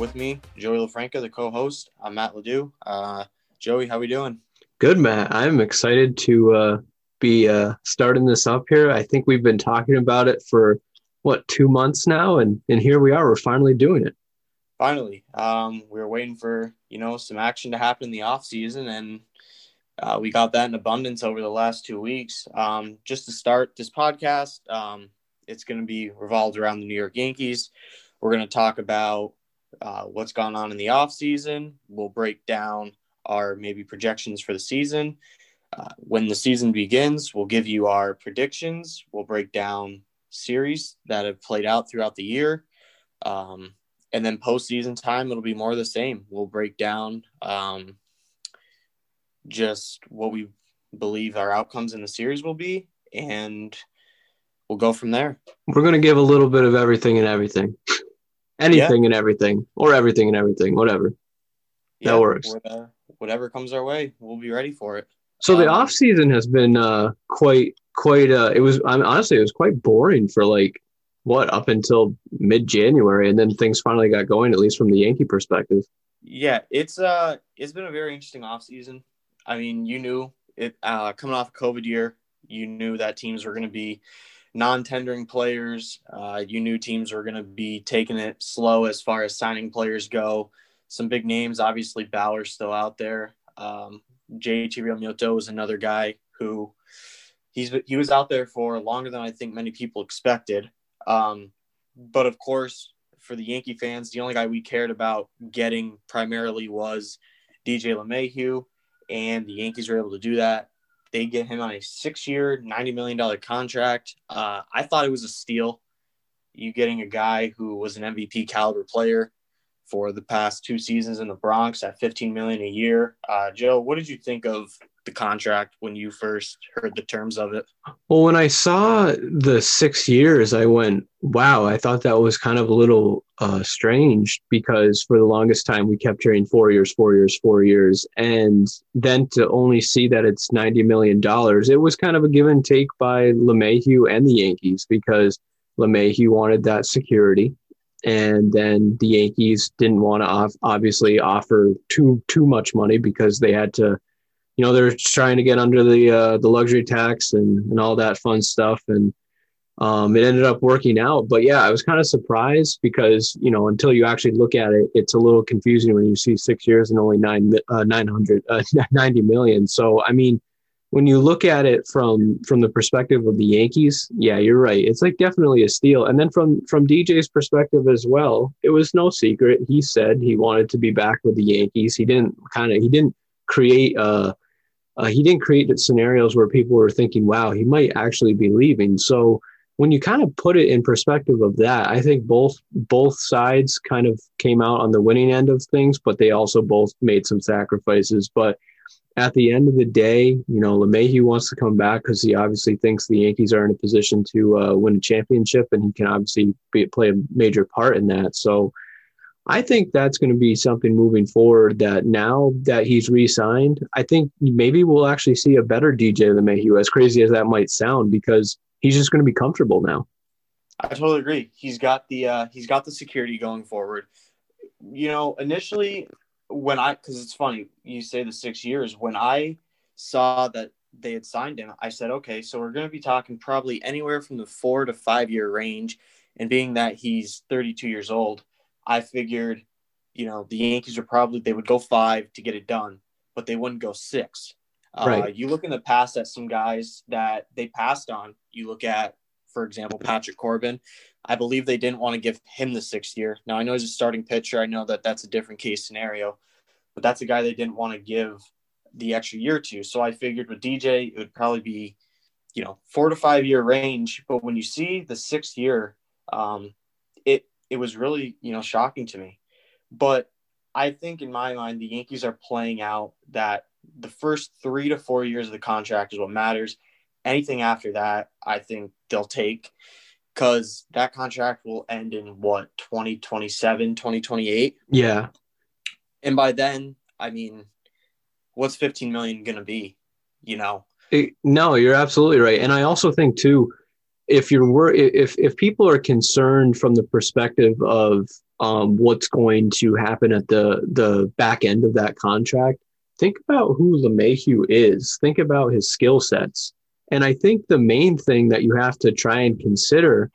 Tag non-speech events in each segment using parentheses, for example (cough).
with me, Joey LaFranca, the co-host. I'm Matt Ledoux. Uh, Joey, how are we doing? Good, Matt. I'm excited to uh, be uh, starting this up here. I think we've been talking about it for what two months now, and and here we are. We're finally doing it. Finally, um, we were waiting for you know some action to happen in the off season, and uh, we got that in abundance over the last two weeks. Um, just to start this podcast, um, it's going to be revolved around the New York Yankees. We're going to talk about uh, what's gone on in the off season. We'll break down our maybe projections for the season. Uh, when the season begins, we'll give you our predictions. We'll break down series that have played out throughout the year. Um, and then postseason time, it'll be more of the same. We'll break down um, just what we believe our outcomes in the series will be, and we'll go from there. We're going to give a little bit of everything and everything, anything yeah. and everything, or everything and everything, whatever. Yeah, that works. Whatever, whatever comes our way, we'll be ready for it. So the um, off season has been uh, quite, quite. Uh, it was I mean, honestly, it was quite boring for like what up until mid January, and then things finally got going. At least from the Yankee perspective. Yeah, it's uh, it's been a very interesting off season. I mean, you knew it uh, coming off COVID year. You knew that teams were going to be non-tendering players. Uh, you knew teams were going to be taking it slow as far as signing players go. Some big names, obviously Bauer's still out there. Um, JT Realmuto was another guy who he's he was out there for longer than I think many people expected. Um, but of course, for the Yankee fans, the only guy we cared about getting primarily was DJ LeMahieu, and the Yankees were able to do that. They get him on a six-year, ninety million dollar contract. Uh, I thought it was a steal. You getting a guy who was an MVP caliber player for the past two seasons in the Bronx at 15 million a year. Uh, Joe, what did you think of the contract when you first heard the terms of it? Well, when I saw the six years, I went, wow, I thought that was kind of a little uh, strange because for the longest time we kept hearing four years, four years, four years. And then to only see that it's $90 million, it was kind of a give and take by LeMahieu and the Yankees because LeMahieu wanted that security and then the Yankees didn't want to off, obviously offer too too much money because they had to, you know, they're trying to get under the uh, the luxury tax and and all that fun stuff, and um, it ended up working out. But yeah, I was kind of surprised because you know until you actually look at it, it's a little confusing when you see six years and only nine uh, nine hundred uh, (laughs) ninety million. So I mean when you look at it from from the perspective of the Yankees, yeah, you're right. It's like definitely a steal. And then from from DJ's perspective as well, it was no secret. He said he wanted to be back with the Yankees. He didn't kind of he didn't create uh, uh he didn't create scenarios where people were thinking, wow, he might actually be leaving. So when you kind of put it in perspective of that, I think both both sides kind of came out on the winning end of things, but they also both made some sacrifices. But at the end of the day, you know, LeMahieu wants to come back because he obviously thinks the Yankees are in a position to uh, win a championship, and he can obviously be, play a major part in that. So, I think that's going to be something moving forward. That now that he's re-signed, I think maybe we'll actually see a better DJ LeMahieu, As crazy as that might sound, because he's just going to be comfortable now. I totally agree. He's got the uh, he's got the security going forward. You know, initially when I because it's funny you say the six years when I saw that they had signed him, I said, okay, so we're going to be talking probably anywhere from the four to five year range. And being that he's 32 years old, I figured, you know, the Yankees are probably they would go five to get it done, but they wouldn't go six. Uh, right. Uh, you look in the past at some guys that they passed on. You look at, for example, Patrick Corbin. I believe they didn't want to give him the sixth year. Now I know he's a starting pitcher. I know that that's a different case scenario, but that's a guy they didn't want to give the extra year to. So I figured with DJ, it would probably be, you know, four to five year range. But when you see the sixth year, um, it was really you know shocking to me. But I think in my mind, the Yankees are playing out that the first three to four years of the contract is what matters. Anything after that, I think they'll take because that contract will end in what 2027 2028 yeah and by then i mean what's 15 million going to be you know it, no you're absolutely right and i also think too if you're wor- if if people are concerned from the perspective of um, what's going to happen at the the back end of that contract, think about who LeMahieu is. Think about his skill sets, and I think the main thing that you have to try and consider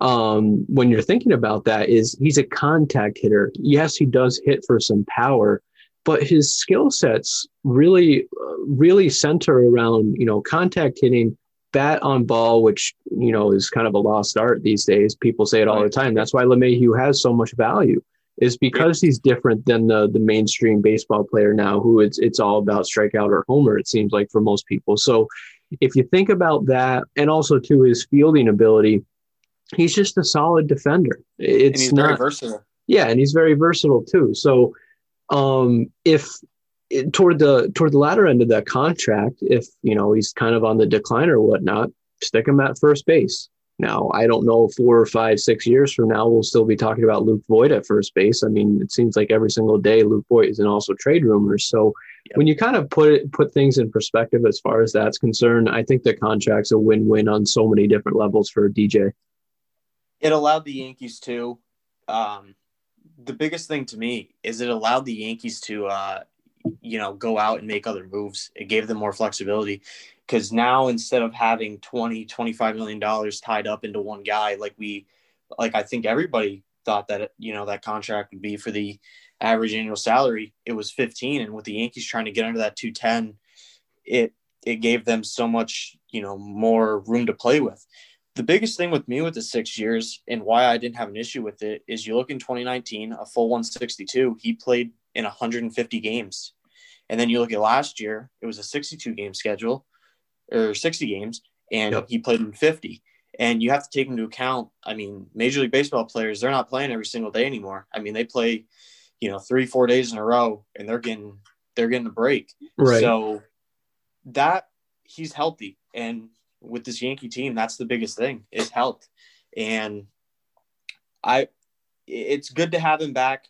um, when you're thinking about that is he's a contact hitter. Yes, he does hit for some power, but his skill sets really, uh, really center around you know contact hitting bat on ball, which you know is kind of a lost art these days. People say it all the time. That's why LeMahieu has so much value, is because he's different than the the mainstream baseball player now, who it's it's all about strikeout or homer. It seems like for most people. So if you think about that, and also to his fielding ability, he's just a solid defender. It's not versatile. Yeah, and he's very versatile too. So um, if toward the toward the latter end of that contract, if you know he's kind of on the decline or whatnot, stick him at first base. Now, I don't know four or five, six years from now, we'll still be talking about Luke Voit at first base. I mean, it seems like every single day Luke Voit is in also trade rumors. So yep. when you kind of put it, put things in perspective as far as that's concerned, I think the contract's a win-win on so many different levels for DJ. It allowed the Yankees to. Um, the biggest thing to me is it allowed the Yankees to uh, you know, go out and make other moves. It gave them more flexibility because now instead of having 20, 25 million dollars tied up into one guy, like we, like I think everybody thought that, you know, that contract would be for the average annual salary, it was 15. And with the Yankees trying to get under that 210, it, it gave them so much, you know, more room to play with. The biggest thing with me with the six years and why I didn't have an issue with it is you look in 2019, a full 162, he played in 150 games. And then you look at last year, it was a 62 game schedule or 60 games, and yep. he played in 50. And you have to take into account, I mean, Major League Baseball players, they're not playing every single day anymore. I mean, they play, you know, three, four days in a row and they're getting they're getting a break. Right. So that he's healthy. And with this Yankee team, that's the biggest thing is health. And I it's good to have him back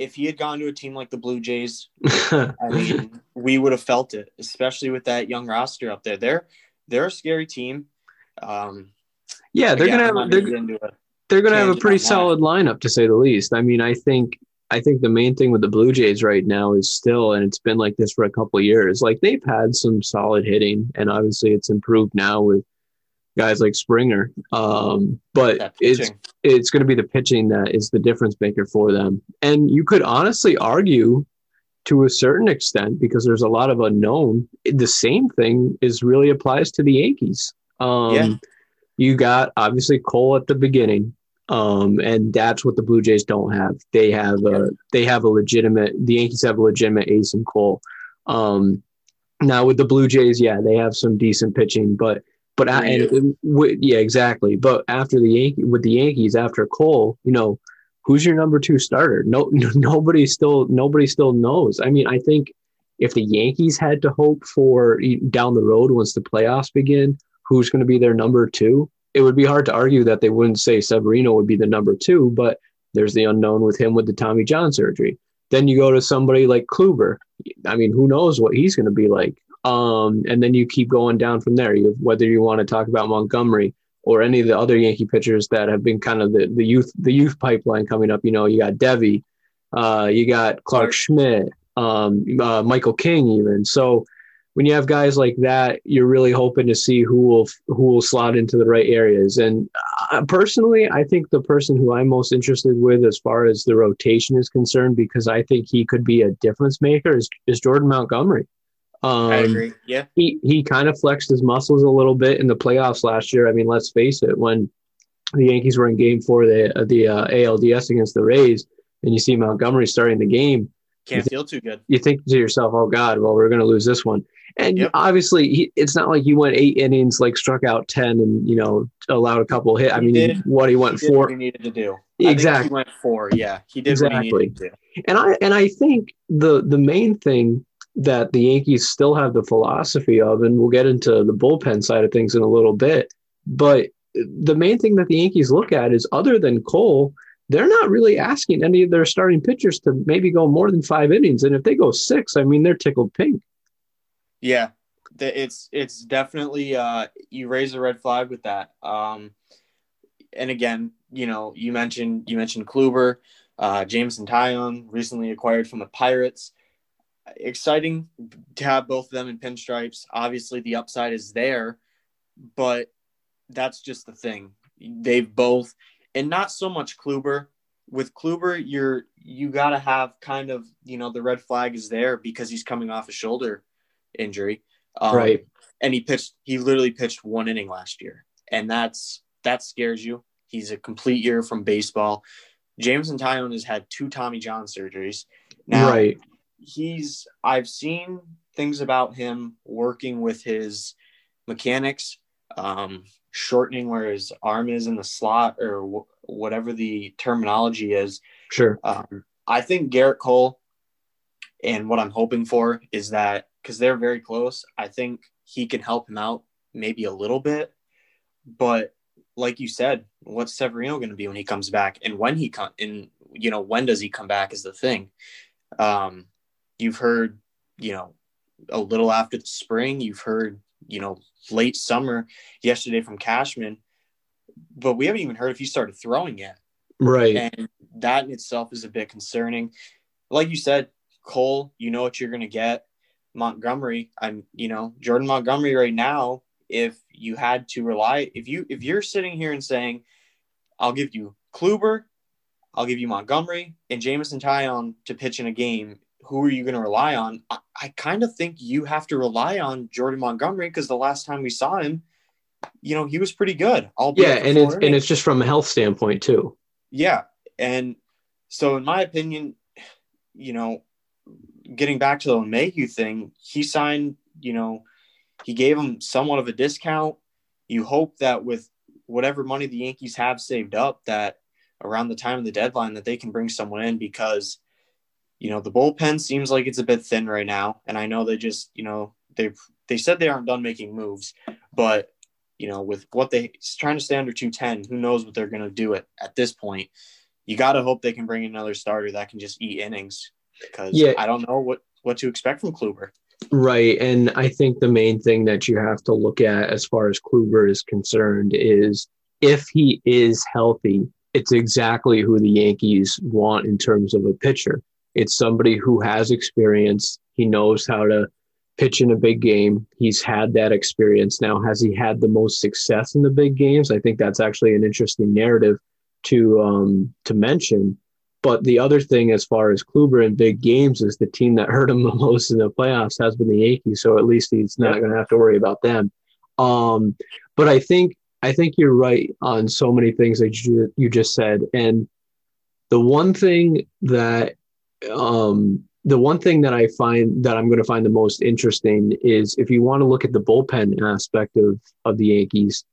if he had gone to a team like the Blue Jays, (laughs) I mean, we would have felt it, especially with that young roster up there. They're they're a scary team. Um, yeah, they're again, gonna have they're, they're gonna have a pretty solid lineup to say the least. I mean, I think I think the main thing with the Blue Jays right now is still, and it's been like this for a couple years. Like they've had some solid hitting, and obviously it's improved now with guys like Springer. Um, but it's it's going to be the pitching that is the difference maker for them. And you could honestly argue to a certain extent because there's a lot of unknown. The same thing is really applies to the Yankees. Um, yeah. You got obviously Cole at the beginning, um, and that's what the Blue Jays don't have. They have a they have a legitimate. The Yankees have a legitimate ace in Cole. Um, now with the Blue Jays, yeah, they have some decent pitching, but but I, and, yeah, exactly. But after the Yankee with the Yankees after Cole, you know, who's your number two starter? (laughs) No, nobody still nobody still knows. I mean, I think if the Yankees had to hope for down the road once the playoffs begin, who's going to be their number two? It would be hard to argue that they wouldn't say Severino would be the number two, but there's the unknown with him with the Tommy John surgery. Then you go to somebody like Kluber. I mean, who knows what he's going to be like? Um, and then you keep going down from there. You whether you want to talk about Montgomery or any of the other Yankee pitchers that have been kind of the, the youth the youth pipeline coming up. You know, you got Deivi, uh, you got Clarke Schmidt, um, uh, Michael King, even. So when you have guys like that, you're really hoping to see who will who will slot into the right areas. And uh, personally, I think the person who I'm most interested with as far as the rotation is concerned, because I think he could be a difference maker, is, is Jordan Montgomery. Um, I agree. Yeah. He he kind of flexed his muscles a little bit in the playoffs last year. I mean, let's face it, when the Yankees were in Game Four, the the uh, ALDS against the Rays, and you see Montgomery starting the game, can't feel too good. You think to yourself, "Oh God, well, we're going to lose this one." And yep. obviously, he, it's not like he went eight innings, like struck out ten, and you know allowed a couple hit. I mean, did, what he went he four. he needed to do exactly. he went four. Yeah, he did exactly. And I and I think the the main thing that the Yankees still have the philosophy of, and we'll get into the bullpen side of things in a little bit. But the main thing that the Yankees look at is other than Cole, they're not really asking any of their starting pitchers to maybe go more than five innings. And if they go six, I mean, they're tickled pink. Yeah. it's it's definitely uh, you raise a red flag with that. Um, and again, you know, you mentioned you mentioned Kluber, uh, Jameson Taillon recently acquired from the Pirates. Exciting to have both of them in pinstripes. Obviously, the upside is there, but that's just the thing. They've both, and not so much Kluber. With Kluber, you're you got to have kind of you know the red flag is there because he's coming off a shoulder injury, um, right? And he pitched. He literally pitched one inning last year, and that's that scares you. He's a complete year from baseball. Jameson Taillon has had two Tommy John surgeries. Now, right. He's I've seen things about him working with his mechanics, um, shortening where his arm is in the slot or w- whatever the terminology is. Sure. Um, I think Gerrit Cole, and what I'm hoping for is that because they're very close, I think he can help him out maybe a little bit. But like you said, what's Severino going to be when he comes back, and when he come, and you know when does he come back is the thing. Um, you've heard, you know, a little after the spring. You've heard, you know, late summer yesterday from Cashman, but we haven't even heard if he started throwing yet. Right, and that in itself is a bit concerning. Like you said, Cole, you know what you're going to get. Montgomery, I'm, you know, Jordan Montgomery right now if you had to rely if you if you're sitting here and saying, I'll give you Kluber, I'll give you Montgomery and Jameson Taillon to pitch in a game, who are you going to rely on? I, I kind of think you have to rely on Jordan Montgomery because the last time we saw him, you know, he was pretty good. Yeah, and it's and it's just from a health standpoint too. Yeah, and so in my opinion, you know, getting back to the LeMahieu thing, he signed, you know, he gave him somewhat of a discount. You hope that with whatever money the Yankees have saved up, that around the time of the deadline, that they can bring someone in because, you know, the bullpen seems like it's a bit thin right now. And I know they just, you know, they've they said they aren't done making moves, but you know, with what they trying to stay under 210, who knows what they're going to do it at this point. You got to hope they can bring another starter that can just eat innings because yeah. I don't know what what to expect from Kluber. Right. And I think the main thing that you have to look at as far as Kluber is concerned is if he is healthy, it's exactly who the Yankees want in terms of a pitcher. It's somebody who has experience. He knows how to pitch in a big game. He's had that experience. Now, has he had the most success in the big games? I think that's actually an interesting narrative to um, to mention. But the other thing, as far as Kluber in big games, is the team that (laughs) hurt him the most in the playoffs has been the Yankees. So at least he's not going to have to worry about them. Um, but I think I think you're right on so many things that you, you just said. And the one thing that um, the one thing that I find that I'm going to find the most interesting is if you want to look at the bullpen aspect of of the Yankees,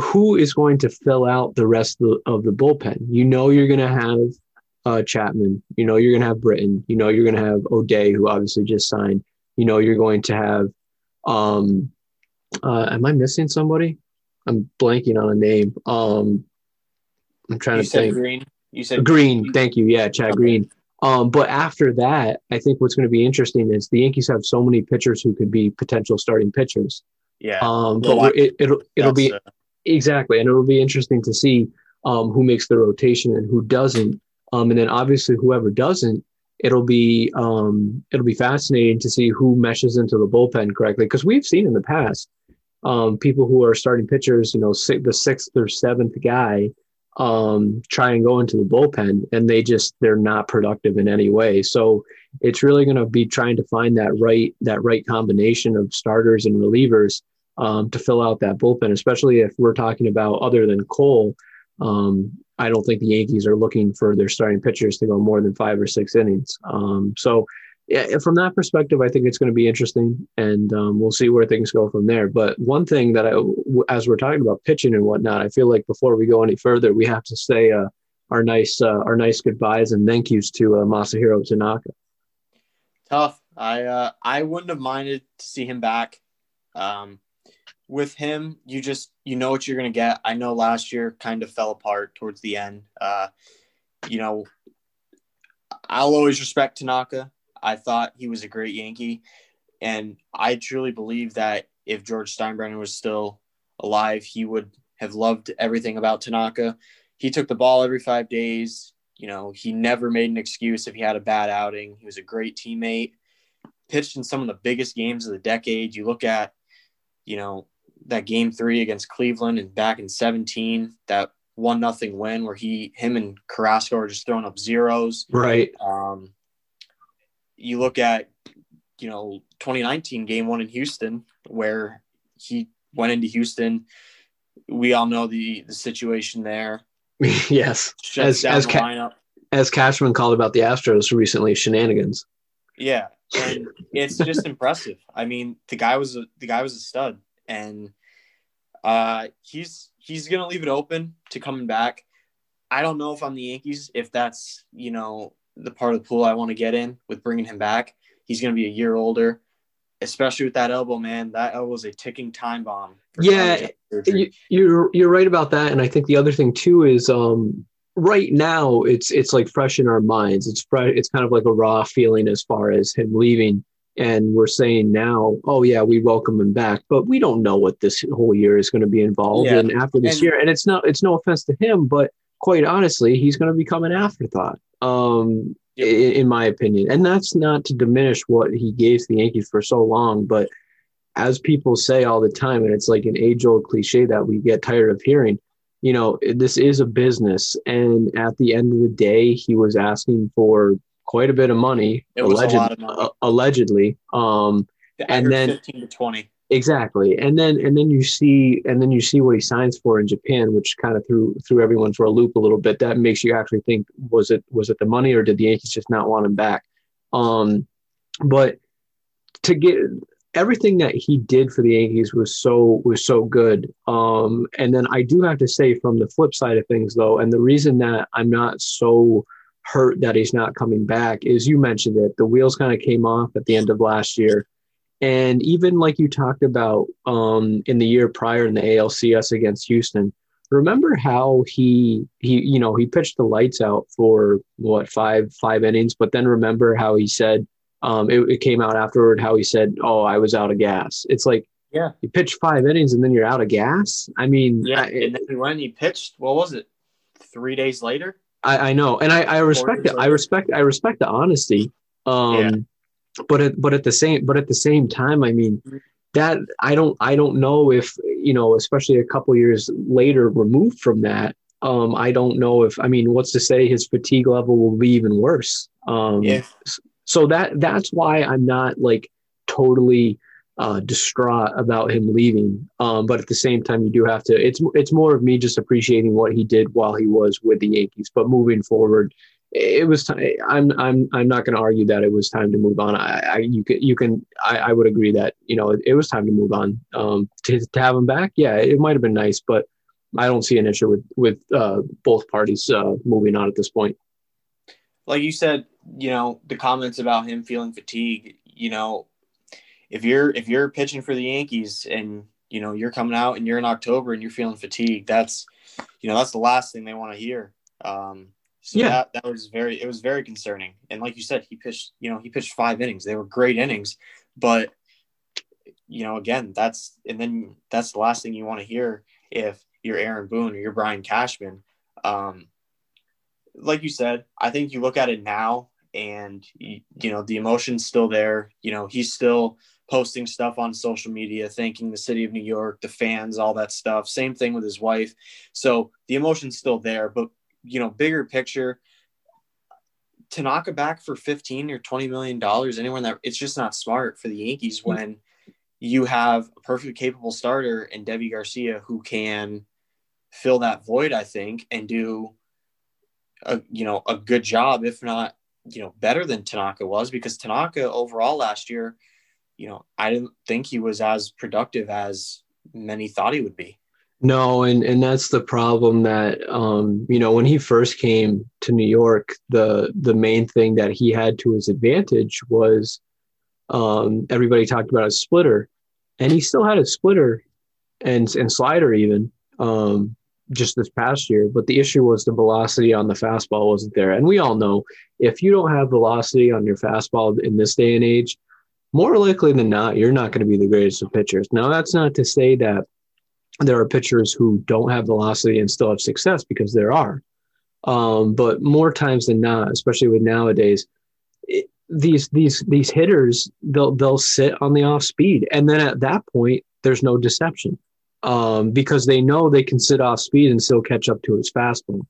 who is going to fill out the rest of the, of the bullpen? You know, you're going to have uh, Chapman. You know you're going to have Britton. You know you're going to have O'Day, who obviously just signed. You know you're going to have. Um, uh, am I missing somebody? I'm blanking on a name. Um, I'm trying you to think. Green. You said Green. Thank you. Yeah, Chad okay. Green. Um, but after that, I think what's going to be interesting is the Yankees have so many pitchers who could be potential starting pitchers. Yeah. Um, but it, will it'll, it'll be uh... exactly, and it will be interesting to see um, who makes the rotation and who doesn't. Um, and then obviously whoever doesn't, it'll be um, it'll be fascinating to see who meshes into the bullpen correctly because we've seen in the past um, people who are starting pitchers, you know, six, the sixth or seventh guy um, try and go into the bullpen and they just they're not productive in any way. So it's really going to be trying to find that right that right combination of starters and relievers um, to fill out that bullpen, especially if we're talking about other than Cole. Um, I don't think the Yankees are looking for their starting pitchers to go more than five or six innings. Um, so, yeah, from that perspective, I think it's going to be interesting, and um, we'll see where things go from there. But one thing that I, as we're talking about pitching and whatnot, I feel like before we go any further, we have to say uh, our nice, uh, our nice goodbyes and thank yous to uh, Masahiro Tanaka. Tough. I, uh, I wouldn't have minded to see him back. Um, with him, you just you know what you're gonna get. I know last year kind of fell apart towards the end. Uh, you know, I'll always respect Tanaka. I thought he was a great Yankee. And I truly believe that if George Steinbrenner was still alive, he would have loved everything about Tanaka. He took the ball every five days. You know, he never made an excuse if he had a bad outing. He was a great teammate, pitched in some of the biggest games of the decade. You look at, you know, that game three against Cleveland and back in 17, that one nothing win where he, him and Carrasco are just throwing up zeros. Right. Um, you look at, you know, 2019 game one in Houston where he went into Houston. We all know the the situation there. (laughs) yes, as as, Ca- as Cashman called about the Astros recently, shenanigans. Yeah, and it's just (laughs) impressive. I mean, the guy was a, the guy was a stud, and uh, he's he's gonna leave it open to coming back. I don't know if I'm the Yankees, if that's you know the part of the pool I want to get in with bringing him back. He's gonna be a year older, especially with that elbow, man. That elbow is a ticking time bomb. Yeah, you, you're you're right about that, and I think the other thing too is um right now it's it's like fresh in our minds. It's fresh. It's kind of like a raw feeling as far as him leaving, and we're saying now, oh yeah, we welcome him back, but we don't know what this whole year is going to be involved yeah. in after this and, year. And it's not it's no offense to him, but quite honestly, he's going to become an afterthought. Um, yep. in, in my opinion, and that's not to diminish what he gave to the Yankees for so long, but as people say all the time, and it's like an age old cliche that we get tired of hearing you know, this is a business. And at the end of the day, he was asking for quite a bit of money, alleged, of money. Uh, allegedly. Um, and then 15 to 20. Exactly. And then, and then you see, and then you see what he signs for in Japan, which kind of threw, threw everyone for a loop a little bit. That makes you actually think, was it, was it the money or did the Yankees just not want him back? Um, but to get, everything that he did for the Yankees was so was so good. Um, and then I do have to say, from the flip side of things, though, and the reason that I'm not so hurt that he's not coming back is you mentioned it. The wheels kind of came off at the end of last year. And even like you talked about um, in the year prior in the ALCS against Houston, remember how he he you know he pitched the lights out for what five five innings, but then remember how he said um, it, it, came out afterward how he said, "Oh, I was out of gas." It's like, yeah, you pitch five innings and then you're out of gas. I mean, yeah, I, and then when he pitched, what was it? Three days later. I, I know, and I, I respect it. I respect, I respect the honesty. Um, yeah. But at, but at the same, but at the same time, I mean, mm-hmm. that I don't, I don't know if you know, especially a couple years later, removed from that. Um, I don't know if I mean, what's to say his fatigue level will be even worse. Um, yeah. So that that's why I'm not like totally uh, distraught about him leaving. Um, but at the same time, you do have to. It's it's more of me just appreciating what he did while he was with the Yankees. But moving forward, it was time. I'm I'm I'm not going to argue that it was time to move on. I, I you can you can I, I would agree that you know it, it was time to move on. Um, to to have him back, yeah, it might have been nice, but I don't see an issue with with uh, both parties uh, moving on at this point. Like you said, you know, the comments about him feeling fatigue, you know, if you're if you're pitching for the Yankees and you know you're coming out and you're in October and you're feeling fatigued, that's you know that's the last thing they want to hear. Um, so yeah. that that was very it was very concerning. And like you said, he pitched you know he pitched five innings. They were great innings, but you know again that's and then that's the last thing you want to hear if you're Aaron Boone or you're Brian Cashman. Um, like you said, I think you look at it now and you know the emotion's still there you know he's still posting stuff on social media thanking the city of new york the fans all that stuff same thing with his wife so the emotion's still there but you know bigger picture Tanaka back for 15 or 20 million dollars anyone that it's just not smart for the Yankees hmm. when you have a perfectly capable starter and Deivi Garcia who can fill that void I think and do a you know a good job if not you know, better than Tanaka was because Tanaka overall last year, you know, I didn't think he was as productive as many thought he would be. No, and and that's the problem that um, you know, when he first came to New York, the the main thing that he had to his advantage was um, everybody talked about a splitter, and he still had a splitter and and slider even. Um, just this past year, but the issue was the velocity on the fastball wasn't there. And we all know if you don't have velocity on your fastball in this day and age, more likely than not, you're not going to be the greatest of pitchers. Now, that's not to say that there are pitchers who don't have velocity and still have success because there are. Um, but more times than not, especially with nowadays, it, these these these hitters they'll they'll sit on the off speed, and then at that point, there's no deception um, because they know they can sit off speed and still catch up to his fastball.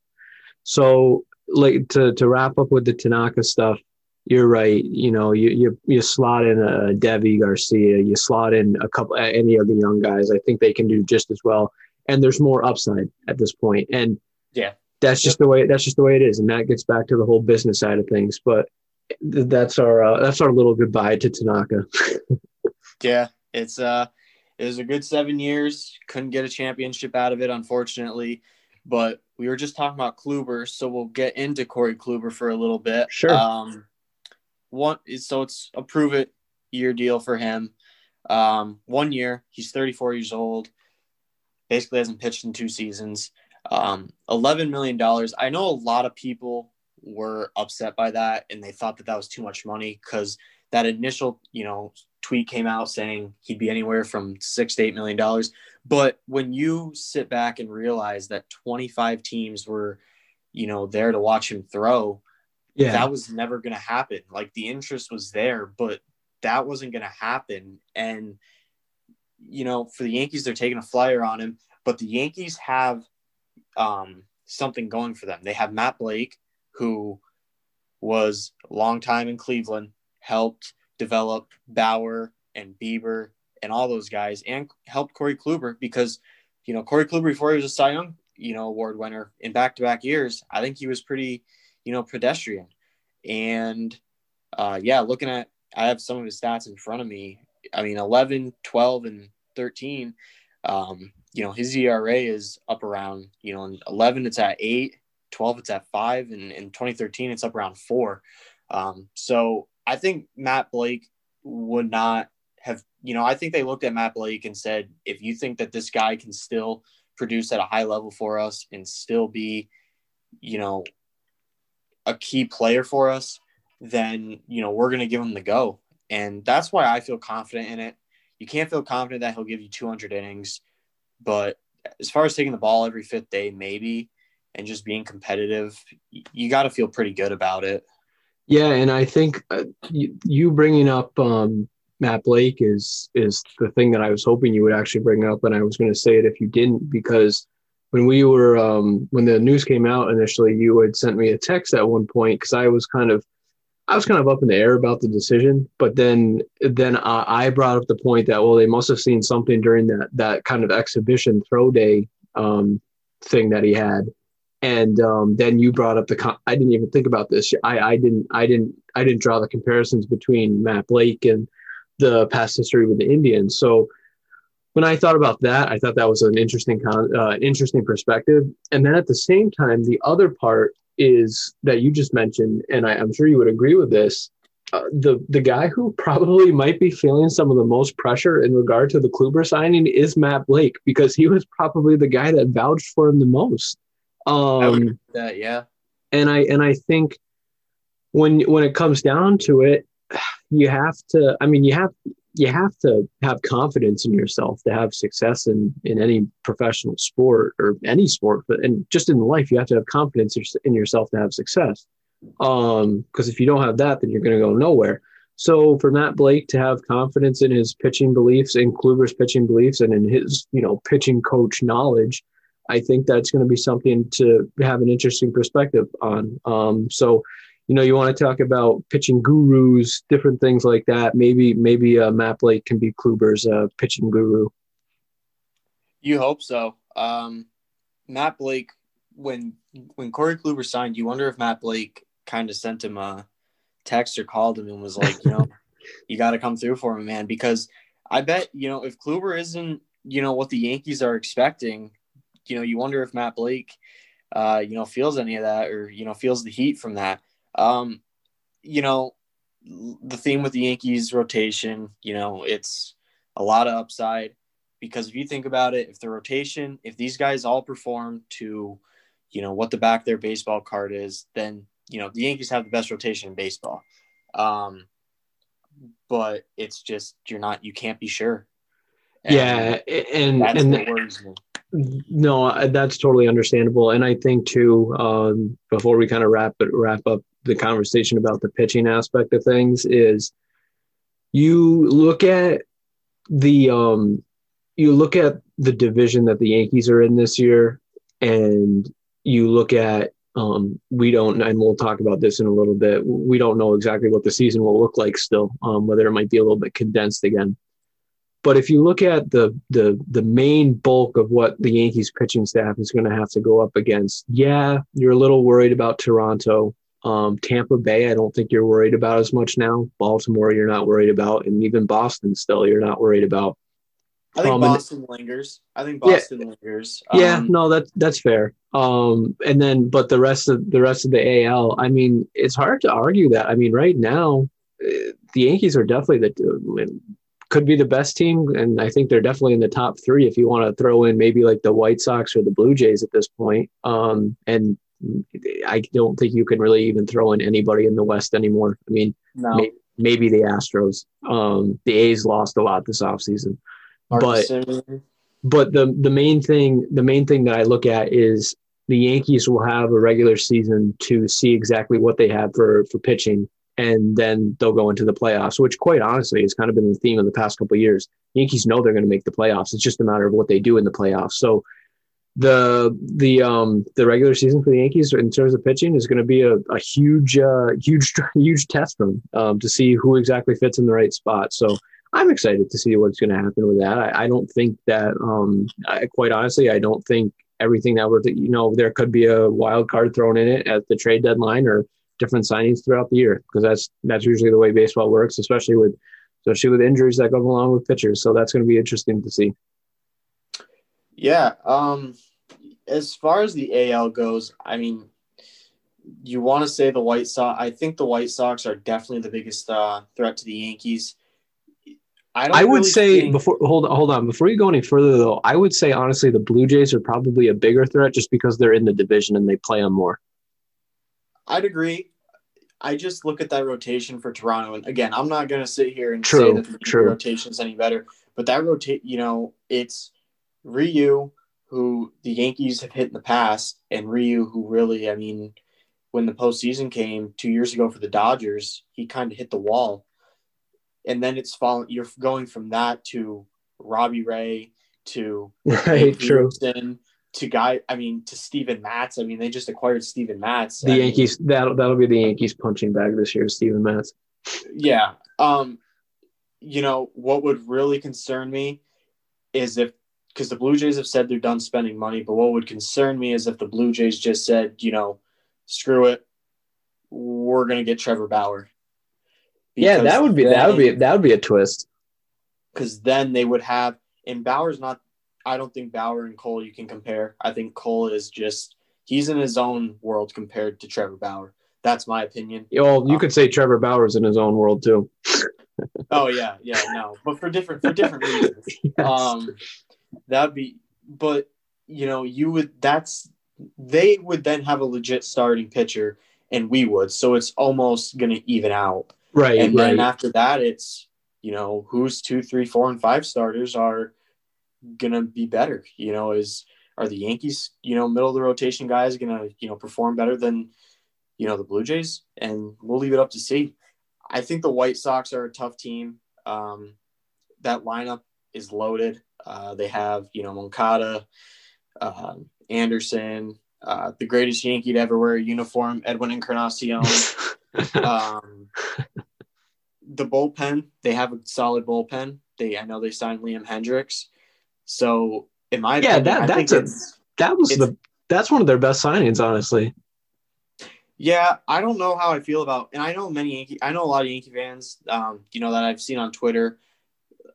So, like to to wrap up with the Tanaka stuff, you're right. You know, you you, you slot in a Deivi Garcia, you slot in a couple any of the young guys. I think they can do just as well. And there's more upside at this point. And yeah, that's just the way that's just the way it is. And that gets back to the whole business side of things. But that's our uh, that's our little goodbye to Tanaka. (laughs) yeah, it's uh it was a good seven years. Couldn't get a championship out of it, unfortunately. But we were just talking about Kluber, so we'll get into Corey Kluber for a little bit. Sure. Um, one so it's a prove it year deal for him. Um, one year, he's 34 years old. Basically, hasn't pitched in two seasons. Um, 11 million dollars. I know a lot of people were upset by that, and they thought that that was too much money because that initial, you know, tweet came out saying he'd be anywhere from six to eight million dollars. But when you sit back and realize that 25 teams were, you know, there to watch him throw, yeah. that was never going to happen. Like the interest was there, but that wasn't going to happen. And, you know, for the Yankees, they're taking a flyer on him, but the Yankees have um, something going for them. They have Matt Blake, who was a long time in Cleveland, helped develop Bauer and Bieber and all those guys, and helped Corey Kluber because, you know, Corey Kluber before he was a Cy Young, you know, award winner in back to back years, I think he was pretty you know, pedestrian. And uh, yeah, looking at, I have some of his stats in front of me. I mean, 11, 12, and 13. Um, you know, his ERA is up around, you know, in 11, it's at eight, 12, it's at five, and in 2013, it's up around four. Um, so I think Matt Blake would not have, you know, I think they looked at Matt Blake and said, if you think that this guy can still produce at a high level for us and still be, you know, a key player for us, then you know we're going to give him the go, and that's why I feel confident in it. You can't feel confident that he'll give you 200 innings, but as far as taking the ball every fifth day, maybe, and just being competitive, you got to feel pretty good about it. Yeah, and I think uh, you, you, bringing up um, Matt Blake is is the thing that I was hoping you would actually bring up, and I was going to say it if you didn't because when we were um, when the news came out initially, you had sent me a text at one point because I was kind of I was kind of up in the air about the decision, but then then I, brought up the point that well they must have seen something during that that kind of exhibition throw day um, thing that he had, and um, then you brought up the I didn't even think about this. I I didn't I didn't I didn't draw the comparisons between Matt Blake and the past history with the Indians, so when I thought about that, I thought that was an interesting, uh, interesting perspective. And then at the same time, the other part is that you just mentioned, and I, am sure you would agree with this. Uh, the the guy who probably might be feeling some of the most pressure in regard to the Kluber signing is Matt Blake because he was probably the guy that vouched for him the most. Um, that yeah, and I and I think when when it comes down to it, you have to. I mean, you have you have to have confidence in yourself to have success in in any professional sport or any sport but and just in life you have to have confidence in yourself to have success. Um because if you don't have that then you're going to go nowhere. So for Matt Blake to have confidence in his pitching beliefs in Kluber's pitching beliefs and in his you know pitching coach knowledge I think that's going to be something to have an interesting perspective on. Um so you know, you want to talk about pitching gurus, different things like that. Maybe maybe uh, Matt Blake can be Kluber's uh, pitching guru. You hope so. Um, Matt Blake, when when Corey Kluber signed, you wonder if Matt Blake kind of sent him a text or called him and was like, you know, (laughs) you got to come through for me, man, because I bet you know if Kluber isn't you know what the Yankees are expecting, you know, you wonder if Matt Blake, uh, you know, feels any of that or you know feels the heat from that. Um, you know, the theme with the Yankees rotation, you know, it's a lot of upside because if you think about it, if the rotation, if these guys all perform to, you know, what the back of their baseball card is, then, you know, the Yankees have the best rotation in baseball. Um, but it's just you're not you can't be sure. And yeah, and that's and what worries me. No, that's totally understandable, and I think too. Um, before we kind of wrap it, wrap up the conversation about the pitching aspect of things, is you look at the um, you look at the division that the Yankees are in this year, and you look at um, we don't, and we'll talk about this in a little bit. We don't know exactly what the season will look like still, um, whether it might be a little bit condensed again. But if you look at the the the main bulk of what the Yankees pitching staff is going to have to go up against, yeah, you're a little worried about Toronto. Um, Tampa Bay, I don't think you're worried about as much now. Baltimore, you're not worried about, and even Boston, still, you're not worried about. I think um, Boston and, lingers. I think Boston yeah, lingers. Um, yeah, no, that's that's fair. Um, and then, but the rest of the rest of the AL, I mean, it's hard to argue that. I mean, right now, eh, the Yankees are definitely the could be the best team, and I think they're definitely in the top three. If you want to throw in maybe like the White Sox or the Blue Jays at this point, um, and I don't think you can really even throw in anybody in the West anymore. I mean, no. maybe, maybe, the Astros. Um, the A's lost a lot this offseason. But but the the main thing the main thing that I look at is the Yankees will have a regular season to see exactly what they have for for pitching, and then they'll go into the playoffs. Which, quite honestly, has kind of been the theme of the past couple years. Yankees know they're going to make the playoffs. It's just a matter of what they do in the playoffs. So the the um the regular season for the Yankees in terms of pitching is going to be a, a huge uh huge (laughs) huge test for them um, to see who exactly fits in the right spot. So I'm excited to see what's going to happen with that. I, I don't think that um I, quite honestly I don't think everything that we're you know there could be a wild card thrown in it at the trade deadline or different signings throughout the year because that's that's usually the way baseball works, especially with especially with injuries that go along with pitchers. So that's going to be interesting to see. Yeah. Um, as far as the AL goes, I mean, you want to say the White Sox. I think the White Sox are definitely the biggest uh, threat to the Yankees. I, I would really say think... before hold hold on before you go any further though, I would say honestly the Blue Jays are probably a bigger threat just because they're in the division and they play them more. I'd agree. I just look at that rotation for Toronto, and again, I'm not going to sit here and true, say that the true. rotation is any better, but that rotate, you know, it's Ryu, who the Yankees have hit in the past, and Ryu, who really, I mean, when the postseason came two years ago for the Dodgers, he kind of hit the wall. And then it's falling. You're going from that to Robbie Ray to (laughs) right, true. to guy. I mean, to Steven Matz. I mean, they just acquired Steven Matz. The I Yankees. Mean, that'll that'll be the Yankees punching bag this year. Steven Matz. Yeah. Um. You know what would really concern me is if because the Blue Jays have said they're done spending money. But what would concern me is if the Blue Jays just said, you know, screw it, we're gonna get Trevor Bauer. Because yeah, that would be then, that would be that would be a twist. Because then they would have, and Bauer's not. I don't think Bauer and Cole you can compare. I think Cole is just he's in his own world compared to Trevor Bauer. That's my opinion. Well, you um, could say Trevor Bauer's in his own world too. oh yeah, yeah, no, but for different for different reasons. (laughs) yes. Um, That'd be, but you know, you would. That's they would then have a legit starting pitcher, and we would. So it's almost going to even out. Right. And right. then after that, it's you know who's two, three, four, and five starters are gonna be better. You know, is are the Yankees, you know, middle of the rotation guys gonna you know perform better than you know the Blue Jays? And we'll leave it up to see. I think the White Sox are a tough team. Um, that lineup is loaded. Uh, they have, you know, Moncada, uh, Anderson, uh, the greatest Yankee to ever wear a uniform, Edwin Encarnacion. (laughs) um, the bullpen, they have a solid bullpen. They, I know they signed Liam Hendriks. So, in my yeah, opinion, that that's a, that was the that's one of their best signings, honestly. Yeah, I don't know how I feel about, and I know many Yankee, I know a lot of Yankee fans, um, you know, that I've seen on Twitter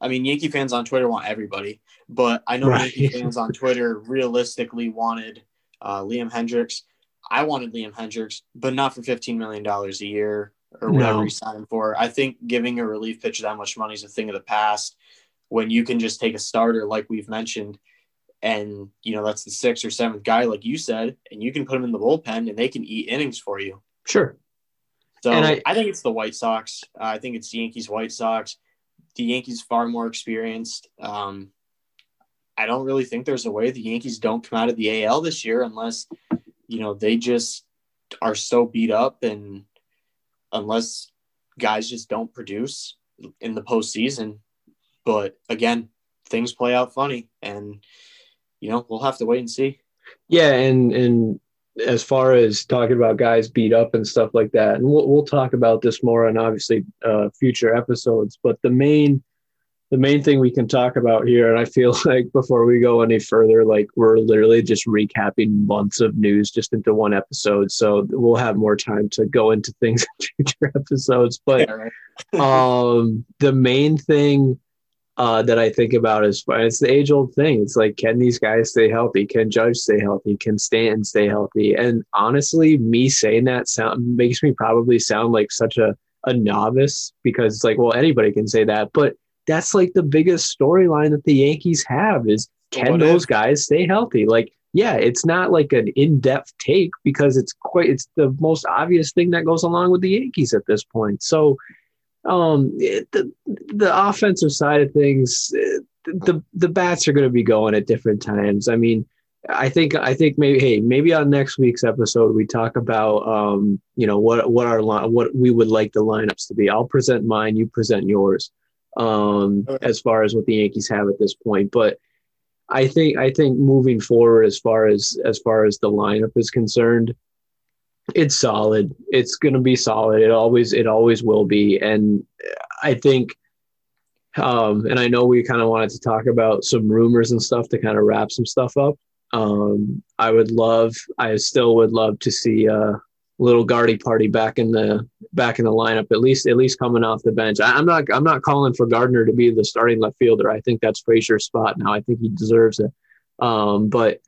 I mean, Yankee fans on Twitter want everybody, but I know right. Yankee fans on Twitter realistically wanted uh, Liam Hendriks. I wanted Liam Hendriks, but not for $15 million a year or whatever no. he signed for. I think giving a relief pitcher that much money is a thing of the past when you can just take a starter, like we've mentioned, and, you know, that's the sixth or seventh guy, like you said, and you can put him in the bullpen and they can eat innings for you. Sure. So I, I, think it's the White Sox. Uh, I think it's the Yankees, White Sox. The Yankees far more experienced. Um, I don't really think there's a way the Yankees don't come out of the AL this year unless you know they just are so beat up and unless guys just don't produce in the postseason. But again, things play out funny, and you know we'll have to wait and see. Yeah, and and as far as talking about guys beat up and stuff like that, and we'll we'll talk about this more on obviously uh, future episodes. But the main the main thing we can talk about here, and I feel (laughs) like before we go any further, like we're literally just recapping months of news just into one episode. So we'll have more time to go into things (laughs) in future episodes. But (laughs) um, the main thing uh, that I think about is it's the age old thing. It's like, can these guys stay healthy? Can Judge stay healthy? Can Stanton stay healthy? And honestly, me saying that sound makes me probably sound like such a, a novice because it's like, well, anybody can say that. But that's like the biggest storyline that the Yankees have is can what those if? guys stay healthy? Like, yeah, it's not like an in-depth take because it's quite it's the most obvious thing that goes along with the Yankees at this point. So um, the the offensive side of things, the the bats are going to be going at different times. I mean, I think I think maybe hey maybe on next week's episode we talk about um you know what what our what we would like the lineups to be. I'll present mine, you present yours. Um, okay. as far as what the Yankees have at this point, but I think I think moving forward as far as as far as the lineup is concerned, it's solid. It's going to be solid. It always it always will be. And I think um and I know we kind of wanted to talk about some rumors and stuff to kind of wrap some stuff up. Um I would love I still would love to see a little Gardy party back in the back in the lineup at least at least coming off the bench. I, am not I'm not calling for Gardner to be the starting left fielder. I think that's Frazier's spot now. I think he deserves it. Um but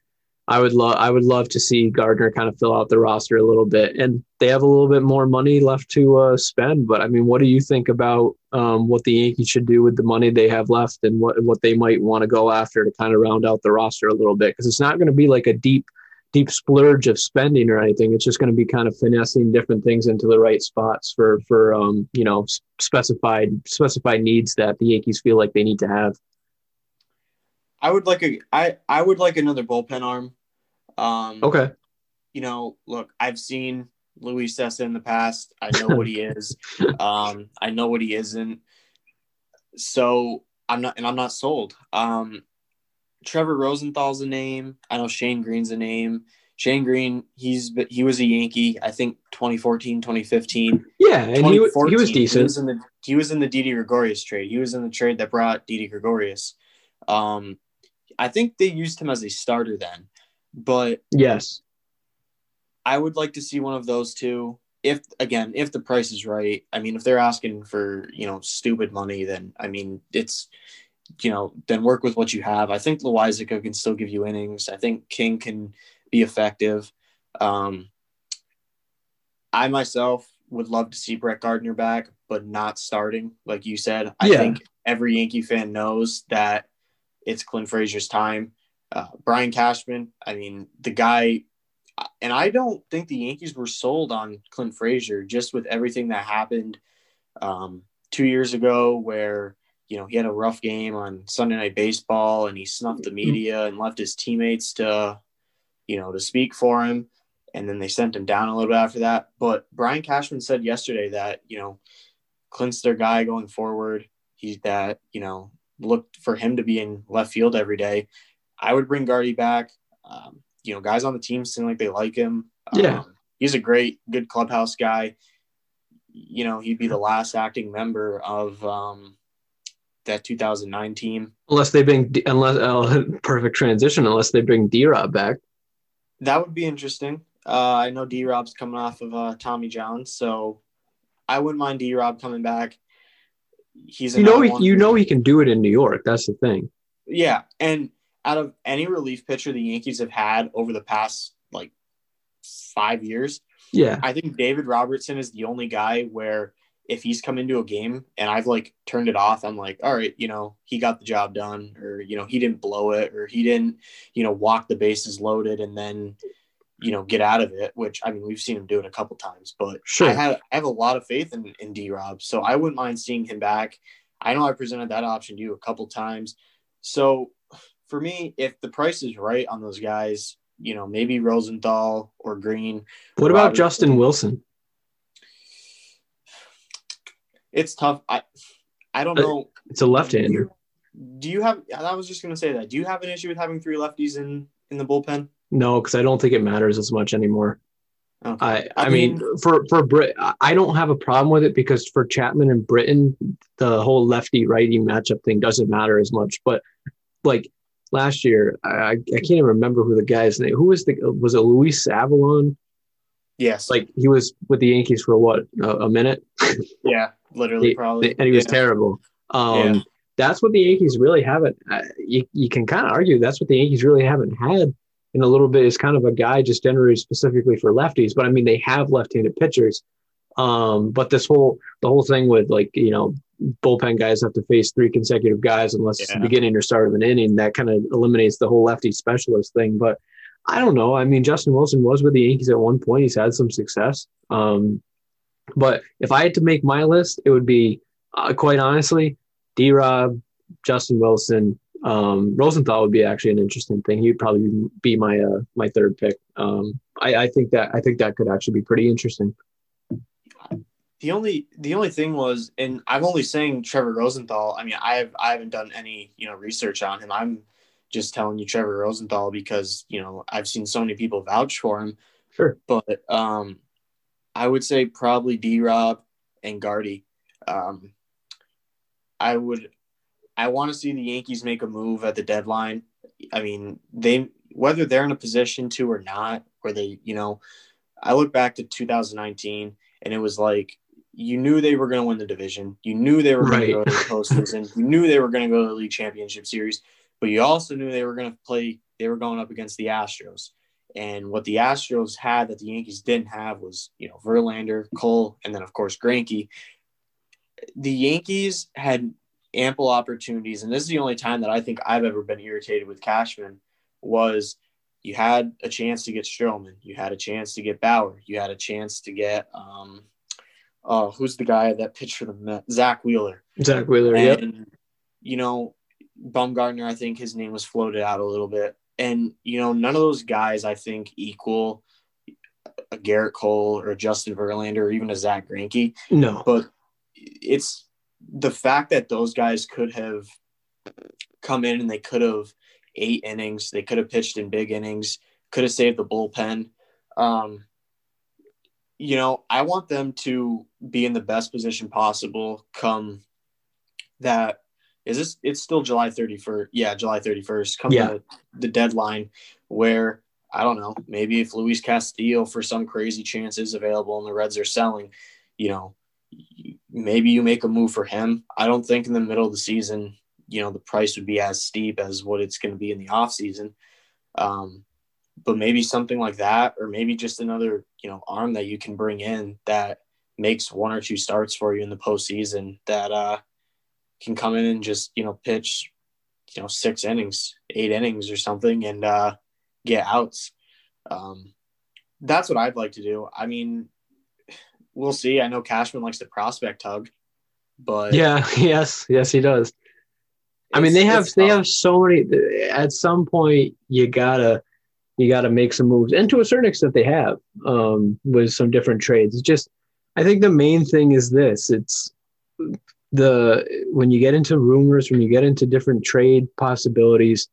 I would love I would love to see Gardner kind of fill out the roster a little bit, and they have a little bit more money left to uh, spend. But I mean, what do you think about um, what the Yankees should do with the money they have left, and what what they might want to go after to kind of round out the roster a little bit? Because it's not going to be like a deep deep splurge of spending or anything. It's just going to be kind of finessing different things into the right spots for for um, you know specified specified needs that the Yankees feel like they need to have. I would like a I I would like another bullpen arm. Um, okay. You know, look, I've seen Luis Cessa in the past. I know what he is. (laughs) Um, I know what he isn't. So I'm not, and I'm not sold. Um, Trevor Rosenthal's a name. I know Shane Greene's a name. Shane Greene, he's he was a Yankee. I think 2014, 2015. Yeah, and he, he was decent. He was in the he was in the Didi Gregorius trade. He was in the trade that brought Didi Gregorius. Um, I think they used him as a starter then, but yes, I would like to see one of those two. If again, if the price is right, I mean, if they're asking for you know stupid money, then I mean it's you know then work with what you have. I think Loaisiga can still give you innings. I think King can be effective. Um, I myself would love to see Brett Gardner back, but not starting, like you said. I yeah. think every Yankee fan knows that it's Clint Frazier's time. Uh, Brian Cashman, I mean, the guy, and I don't think the Yankees were sold on Clint Frazier just with everything that happened um, two years ago, where you know he had a rough game on Sunday Night Baseball and he snuffed the mm-hmm. media and left his teammates to, you know, to speak for him, and then they sent him down a little bit after that. But Brian Cashman said yesterday that you know Clint's their guy going forward. He's that you know looked for him to be in left field every day. I would bring Gardy back. Um, you know, guys on the team seem like they like him. Yeah. Um, he's a great, good clubhouse guy. You know, he'd be the last acting member of um, that 2009 team. Unless they bring, unless, uh, (laughs) perfect transition, unless they bring D Rob back. That would be interesting. Uh, I know D Rob's coming off of uh, Tommy John, so I wouldn't mind D Rob coming back he's you know he, you know he can do it in New York. That's the thing. Yeah, and out of any relief pitcher the Yankees have had over the past like five years, yeah, I think David Robertson is the only guy where if he's come into a game and I've like turned it off, I'm like, all right, you know, he got the job done, or you know, he didn't blow it, or he didn't, you know, walk the bases loaded and then you know, get out of it. Which I mean, we've seen him do it a couple times, but Sure. I have I have a lot of faith in in D Rob, so I wouldn't mind seeing him back. I know I presented that option to you a couple times, so for me, if the price is right on those guys, you know, maybe Rosenthal or Greene. What about Justin Wilson? It's tough. I I don't Uh, know. It's a left-hander. Do you have? I was just gonna say that. Do you have an issue with having three lefties in in the bullpen? No, because I don't think it matters as much anymore. Okay. I, I mean, for for Brit, I don't have a problem with it because for Chapman and Britton, the whole lefty righty matchup thing doesn't matter as much. But like last year, I, I can't even remember who the guy's name. Who was the was it Luis Avilan? yes. Like he was with the Yankees for what a, a minute, (laughs) yeah, literally, He- probably. and he was yeah. terrible. Um, Yeah. That's what the Yankees really haven't. Uh, you you can kind of argue that's what the Yankees really haven't had in a little bit is kind of a guy just generated specifically for lefties. But I mean, they have left-handed pitchers. Um, but this whole the whole thing with like you know bullpen guys have to face three consecutive guys unless it's the beginning or start of an inning that kind of eliminates the whole lefty specialist thing. But I don't know. I mean, Justin Wilson was with the Yankees at one point. He's had some success. Um, but if I had to make my list, it would be uh, quite honestly D Rob, Justin Wilson, um, Rosenthal would be actually an interesting thing. He'd probably be my uh, my third pick. Um, I, I think that I think that could actually be pretty interesting. The only the only thing was, and I'm only saying Trevor Rosenthal. I mean, I have I haven't done any you know research on him. I'm just telling you Trevor Rosenthal because you know I've seen so many people vouch for him. Sure. But um, I would say probably D Rob and Gardy. Um, I would, I want to see the Yankees make a move at the deadline. I mean, they whether they're in a position to or not, or they, you know, I look back to 2019 and it was like you knew they were going to win the division, you knew they were going Right. to go to the postseason, (laughs) you knew they were going to go to the league championship series, but you also knew they were going to play. They were going up against the Astros. And what the Astros had that the Yankees didn't have was, you know, Verlander, Cole, and then of course Greinke. The Yankees had ample opportunities, and this is the only time that I think I've ever been irritated with Cashman was you had a chance to get Stroman, you had a chance to get Bauer, you had a chance to get um, uh, who's the guy that pitched for the Mets? Zack Wheeler. Zack Wheeler. yeah. You know, Bumgarner, I think his name was floated out a little bit. And, you know, none of those guys, I think, equal a Gerrit Cole or a Justin Verlander or even a Zack Greinke. No. But it's the fact that those guys could have come in and they could have eight innings, they could have pitched in big innings, could have saved the bullpen. Um, you know, I want them to be in the best position possible come that is this it's still July 31st. Yeah, July 31st. Come Yeah. the, the deadline where I don't know, maybe if Luis Castillo for some crazy chance is available and the Reds are selling, you know, maybe you make a move for him. I don't think in the middle of the season, you know, the price would be as steep as what it's going to be in the off season. Um, but maybe something like that, or maybe just another, you know, arm that you can bring in that makes one or two starts for you in the postseason that uh, can come in and just, you know, pitch, you know, six innings, eight innings or something and uh, get outs. Um, that's what I'd like to do. I mean, we'll see. I know Cashman likes the prospect hug, but Yeah. (laughs) Yes. Yes, he does. I mean, they have they have so many. At some point, you gotta you gotta make some moves, and to a certain extent, they have um, with some different trades. It's just, I think the main thing is this: it's the when you get into rumors, when you get into different trade possibilities,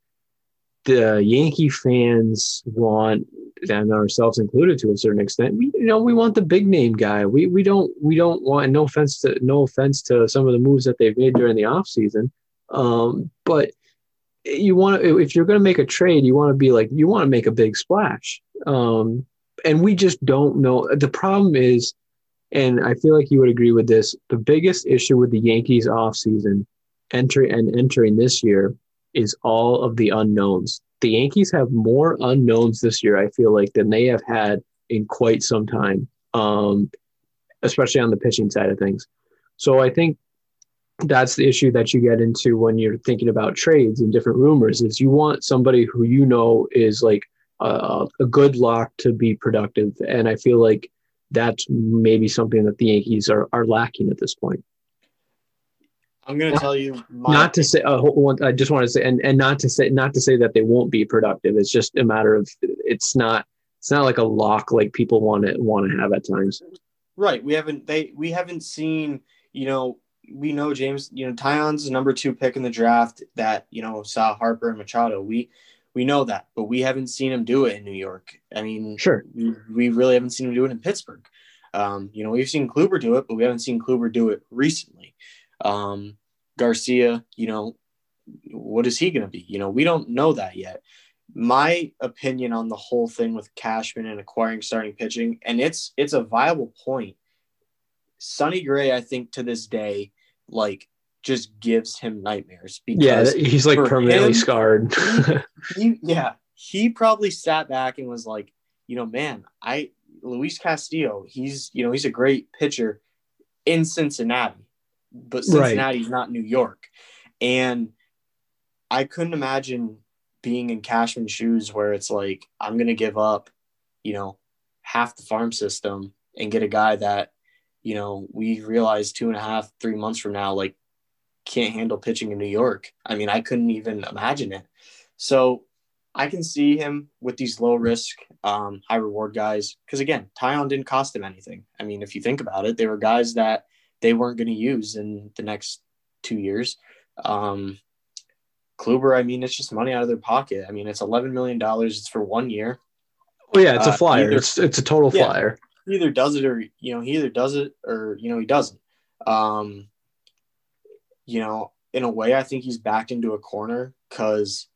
the Yankee fans want, and ourselves included to a certain extent, we you know we want the big name guy. We we don't we don't want. No offense to no offense to some of the moves that they've made during the off season, um, but you want to if you're going to make a trade, you want to be like you want to make a big splash. Um, and we just don't know. The problem is, and I feel like you would agree with this. The biggest issue with the Yankees offseason entry and entering this year is all of the unknowns. The Yankees have more unknowns this year, I feel like, than they have had in quite some time, um, especially on the pitching side of things. So I think that's the issue that you get into when you're thinking about trades and different rumors is you want somebody who you know is like a, a good lock to be productive, and I feel like that's maybe something that the Yankees are are lacking at this point. I'm going to tell you. not to say. Uh, I just want to say, and, and not to say, not to say that they won't be productive. It's just a matter of it's not. It's not like a lock like people want to want to have at times. Right. We haven't. They. We haven't seen. You know. We know James. You know, Taillon's number two pick in the draft. That you know saw Harper and Machado. We we know that, but we haven't seen him do it in New York. I mean, sure, we, we really haven't seen him do it in Pittsburgh. Um, you know, we've seen Kluber do it, but we haven't seen Kluber do it recently. Um, Garcia, you know, what is he going to be? You know, we don't know that yet. My opinion on the whole thing with Cashman and acquiring starting pitching, and it's it's a viable point. Sonny Gray, I think to this day, like just gives him nightmares because yeah, he's like permanently him, scarred. he, yeah, he probably sat back and was like, you know, man, I Luis Castillo, he's you know he's a great pitcher in Cincinnati but Cincinnati's right. not New York. And I couldn't imagine being in Cashman's shoes where it's like, I'm going to give up, you know, half the farm system and get a guy that, you know, we realize two and a half, three months from now, like can't handle pitching in New York. I mean, I couldn't even imagine it. So I can see him with these low risk, um, high reward guys. Because again, Taillon didn't cost him anything. I mean, if you think about it, they were guys that they weren't going to use in the next two years. Um, Kluber, I mean, it's just money out of their pocket. I mean, it's eleven million dollars. It's for one year. Oh yeah, it's a uh, flyer. Uh, either, it's it's a total yeah, flyer. He either does it or you know he either does it or you know he doesn't. Um, you know, in a way, I think he's backed into a corner because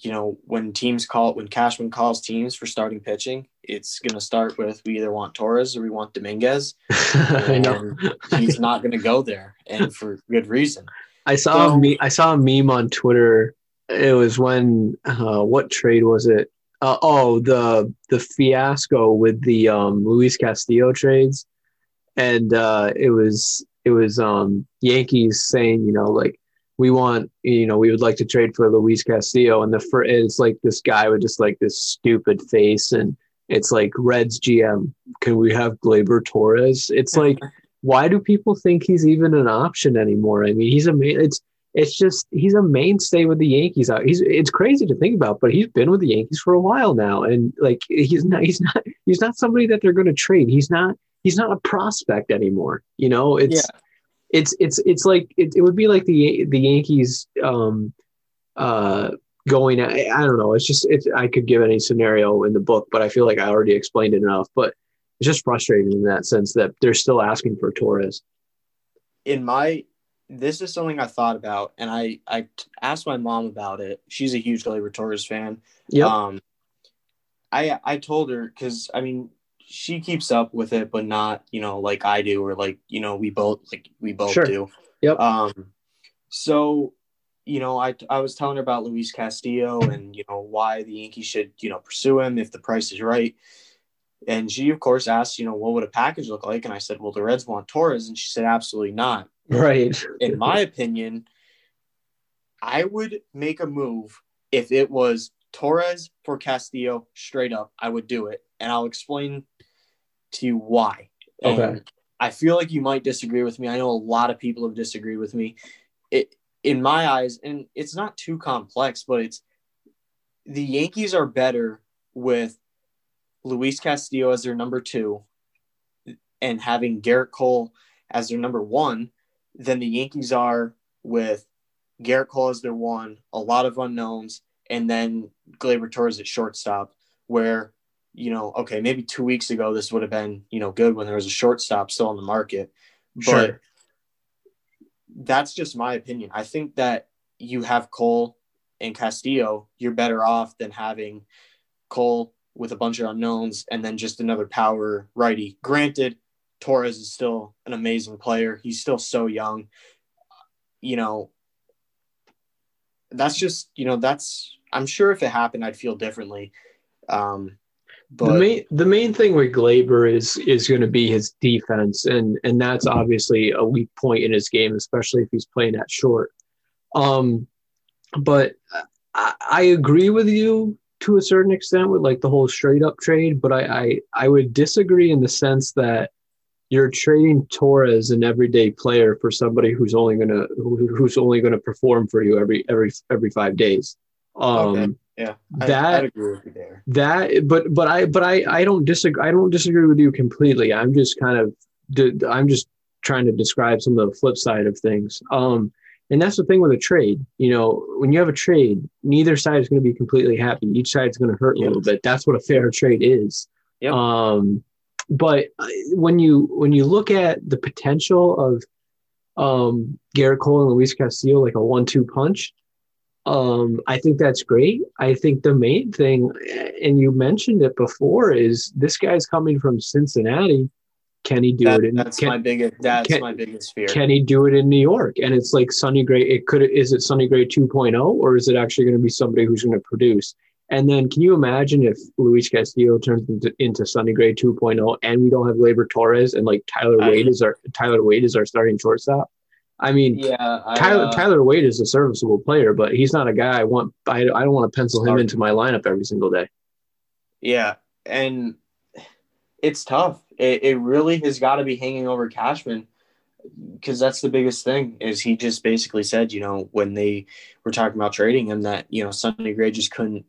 you know, when teams call when Cashman calls teams for starting pitching, it's going to start with we either want Torres or we want Dominguez. (laughs) I know he's not going to go there, and for good reason. I saw so, me. I saw a meme on Twitter. It was when uh, what trade was it? Uh, oh, the the fiasco with the um, Luis Castillo trades, and uh, it was it was um, Yankees saying, you know, like we want, you know, we would like to trade for Luis Castillo. And the first, it's like this guy with just like this stupid face. And it's like Reds GM, can we have Gleyber Torres? It's like, why do people think he's even an option anymore? I mean, he's a it's, it's just, he's a mainstay with the Yankees out. He's, it's crazy to think about, but he's been with the Yankees for a while now. And like, he's not, he's not, he's not somebody that they're going to trade. He's not, he's not a prospect anymore. You know, it's, yeah it's it's it's like it, it would be like the the Yankees um uh going I, I don't know it's just it's I could give any scenario in the book but I feel like I already explained it enough but it's just frustrating in that sense that they're still asking for Torres in my this is something I thought about and I I asked my mom about it she's a huge Gleyber Torres fan yeah um I I told her because I mean she keeps up with it, but not, you know, like I do, or like, you know, we both like we both sure. do. Yep. Um, so, you know, I I was telling her about Luis Castillo and you know why the Yankees should, you know, pursue him if the price is right. And she, of course, asked, you know, what would a package look like? And I said, well, the Reds want Torres, and she said, absolutely not. Right. In my opinion, I would make a move if it was Torres for Castillo straight up. I would do it, and I'll explain to you why. Okay. I feel like you might disagree with me. I know a lot of people have disagreed with me. It in my eyes, and it's not too complex, but it's the Yankees are better with Luis Castillo as their number two and having Gerrit Cole as their number one than the Yankees are with Gerrit Cole as their one, a lot of unknowns, and then Gleyber Torres at shortstop, where you know, okay, maybe two weeks ago this would have been, you know, good when there was a shortstop still on the market. But sure. that's just my opinion. I think that you have Cole and Castillo, you're better off than having Cole with a bunch of unknowns and then just another power righty. Granted, Torres is still an amazing player. He's still so young. You know, that's just, you know, that's I'm sure if it happened, I'd feel differently. Um, but the main the main thing with Gleyber is is going to be his defense, and and that's obviously a weak point in his game, especially if he's playing at short. Um, but I, I agree with you to a certain extent with like the whole straight up trade, but I, I I would disagree in the sense that you're trading Torres, an everyday player, for somebody who's only gonna who, who's only gonna perform for you every every every five days. Um, Okay. Yeah, I, that I'd agree with you there. that but but I but I I don't disagree I don't disagree with you completely. I'm just kind of I'm just trying to describe some of the flip side of things. Um, and that's the thing with a trade. You know, when you have a trade, neither side is going to be completely happy. Each side's going to hurt a Yep. little bit. That's what a fair trade is. Yep. Um, but when you when you look at the potential of um, Gerrit Cole and Luis Castillo like a one-two punch, um, I think that's great. I think the main thing, and you mentioned it before, is this guy's coming from Cincinnati. Can he do That- it? In, that's can, my biggest. That's can- my biggest fear. can he do it in New York? And it's like Sonny Gray. It could is it Sonny Gray 2.0 or is it actually going to be somebody who's going to produce? And then can you imagine if Luis Castillo turns into, into Sonny Gray 2.0 and we don't have Gleyber Torres and like Tyler I- Wade is our Tyler Wade is our starting shortstop? I mean, yeah, I, Tyler uh, Tyler Wade is a serviceable player, but he's not a guy I want. I, I don't want to pencil him into my lineup every single day. Yeah, and it's tough. It, it really has got to be hanging over Cashman because that's the biggest thing. Is he just basically said, you know, when they were talking about trading him, that you know Sonny Gray just couldn't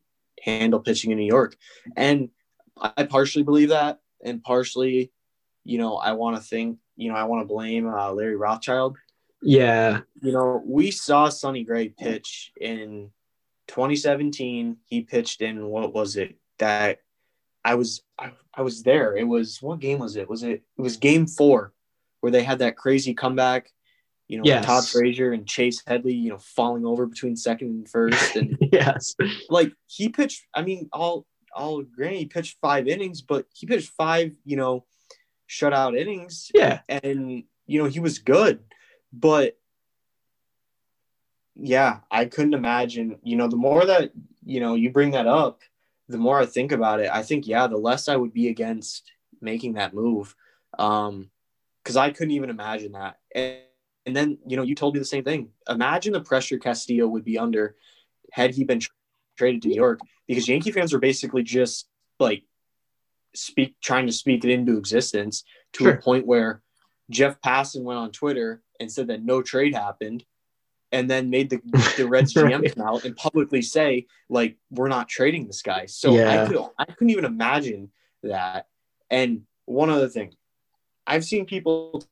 handle pitching in New York, and I partially believe that, and partially, you know, I want to think, you know, I want to blame uh, Larry Rothschild Yeah, you know, we saw Sonny Gray pitch in 2017. He pitched in what was it that I was I, I was there. It was what game was it? Was it it was game four where they had that crazy comeback, you know, Yes. Todd Frazier and Chase Headley, you know, falling over between second and first. And (laughs) yes, like he pitched, I mean, all all granted, he pitched five innings, but he pitched five, you know, shutout innings yeah, and you know he was good but yeah i couldn't imagine you know the more that you know you bring that up the more i think about it i think yeah the less i would be against making that move um because i couldn't even imagine that and, and then you know you told me the same thing imagine the pressure castillo would be under had he been tra- traded to new york because yankee fans are basically just like speak trying to speak it into existence to Sure. a point where Jeff Passan went on Twitter and said that no trade happened, and then made the the (laughs) Reds GM Right. come out and publicly say like we're not trading this guy. So Yeah. I could I couldn't even imagine that. And one other thing, I've seen people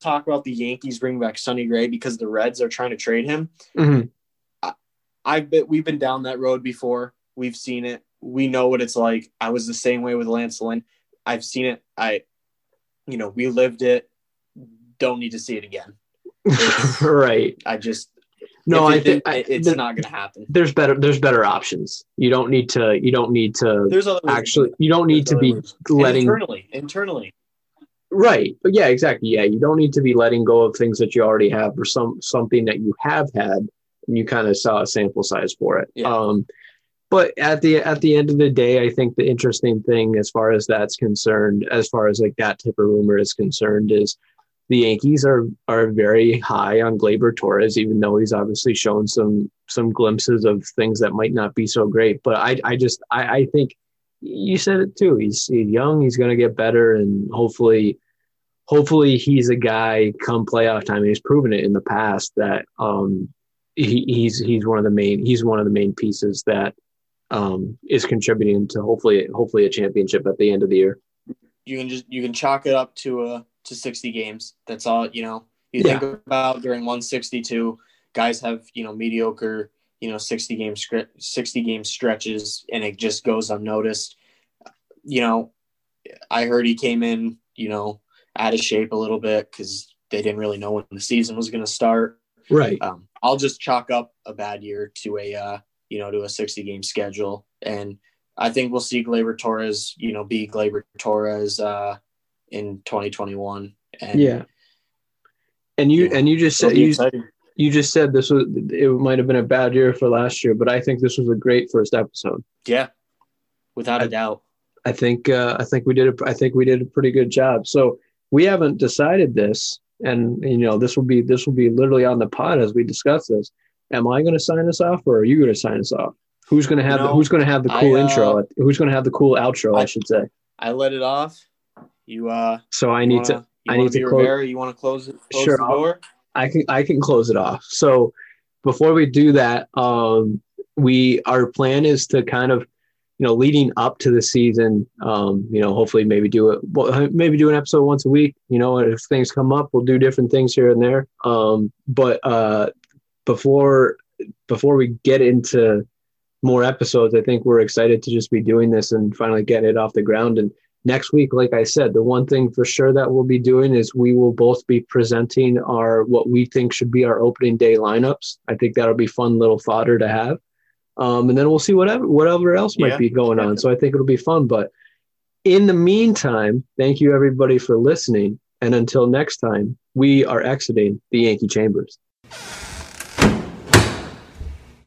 talk about the Yankees bringing back Sonny Gray because the Reds are trying to trade him. Mhm. I've been we've been down that road before. We've seen it. We know what it's like. I was the same way with Lance Lynn. I've seen it. I, you know, we lived it. Don't need to see it again. (laughs) right. I just No, I think it's not going to happen. there's better there's better options. You don't need to you don't need to There's other actually you don't need There's to be ways. And letting internally, internally. Right. But yeah, exactly. Yeah, you don't need to be letting go of things that you already have or some something that you have had and you kind of saw a sample size for it. Yeah. Um but at the at the end of the day, I think the interesting thing as far as that's concerned, as far as like that type of rumor is concerned, is the Yankees are are very high on Gleyber Torres, even though he's obviously shown some some glimpses of things that might not be so great. But I I just I, I think you said it too. He's, he's young. He's going to get better, and hopefully, hopefully he's a guy come playoff time. He's proven it in the past that um he, he's he's one of the main he's one of the main pieces that um is contributing to hopefully hopefully a championship at the end of the year. You can just you can chalk it up to a to 60 games. That's all you know. You Yeah. think about during 162, guys have you know mediocre you know 60 game script 60 game stretches, and it just goes unnoticed. You know, I heard he came in you know out of shape a little bit because they didn't really know when the season was going to start. Right. Um, I'll just chalk up a bad year to a uh, you know to a 60 game schedule, and I think we'll see Gleyber Torres you know be Gleyber Torres uh, in 2021. And Yeah. And you and you just said you, exciting. You just said this was it might have been a bad year for last year, but I think this was a great first episode. Yeah, without a I- doubt. I think uh, I think we did a, I think we did a pretty good job. So we haven't decided this, and you know this will be this will be literally on the pod as we discuss this. Am I going to sign us off, or are you going to sign us off? Who's gonna have You know, the, Who's gonna have the cool I, uh, intro? Who's gonna have the cool outro? I, I- should say. I let it off. You uh, So I need wanna, to. I need to close- Rivera? You want to close it? Close Sure, the I'll- door. I can I can close it off. So before we do that, um, we our plan is to kind of you know leading up to the season, um, you know, hopefully maybe do it well, maybe do an episode once a week. You know, if things come up, we'll do different things here and there. Um, but uh, before before we get into more episodes, I think we're excited to just be doing this and finally getting it off the ground and next week like i said the one thing for sure that we'll be doing is we will both be presenting our what we think should be our opening day lineups. I think that'll be fun little fodder to have. Um, and then we'll see whatever whatever else might Yeah, be going on. So i think it'll be fun. But in the meantime thank you everybody for listening. And until next time we are exiting the yankee chambers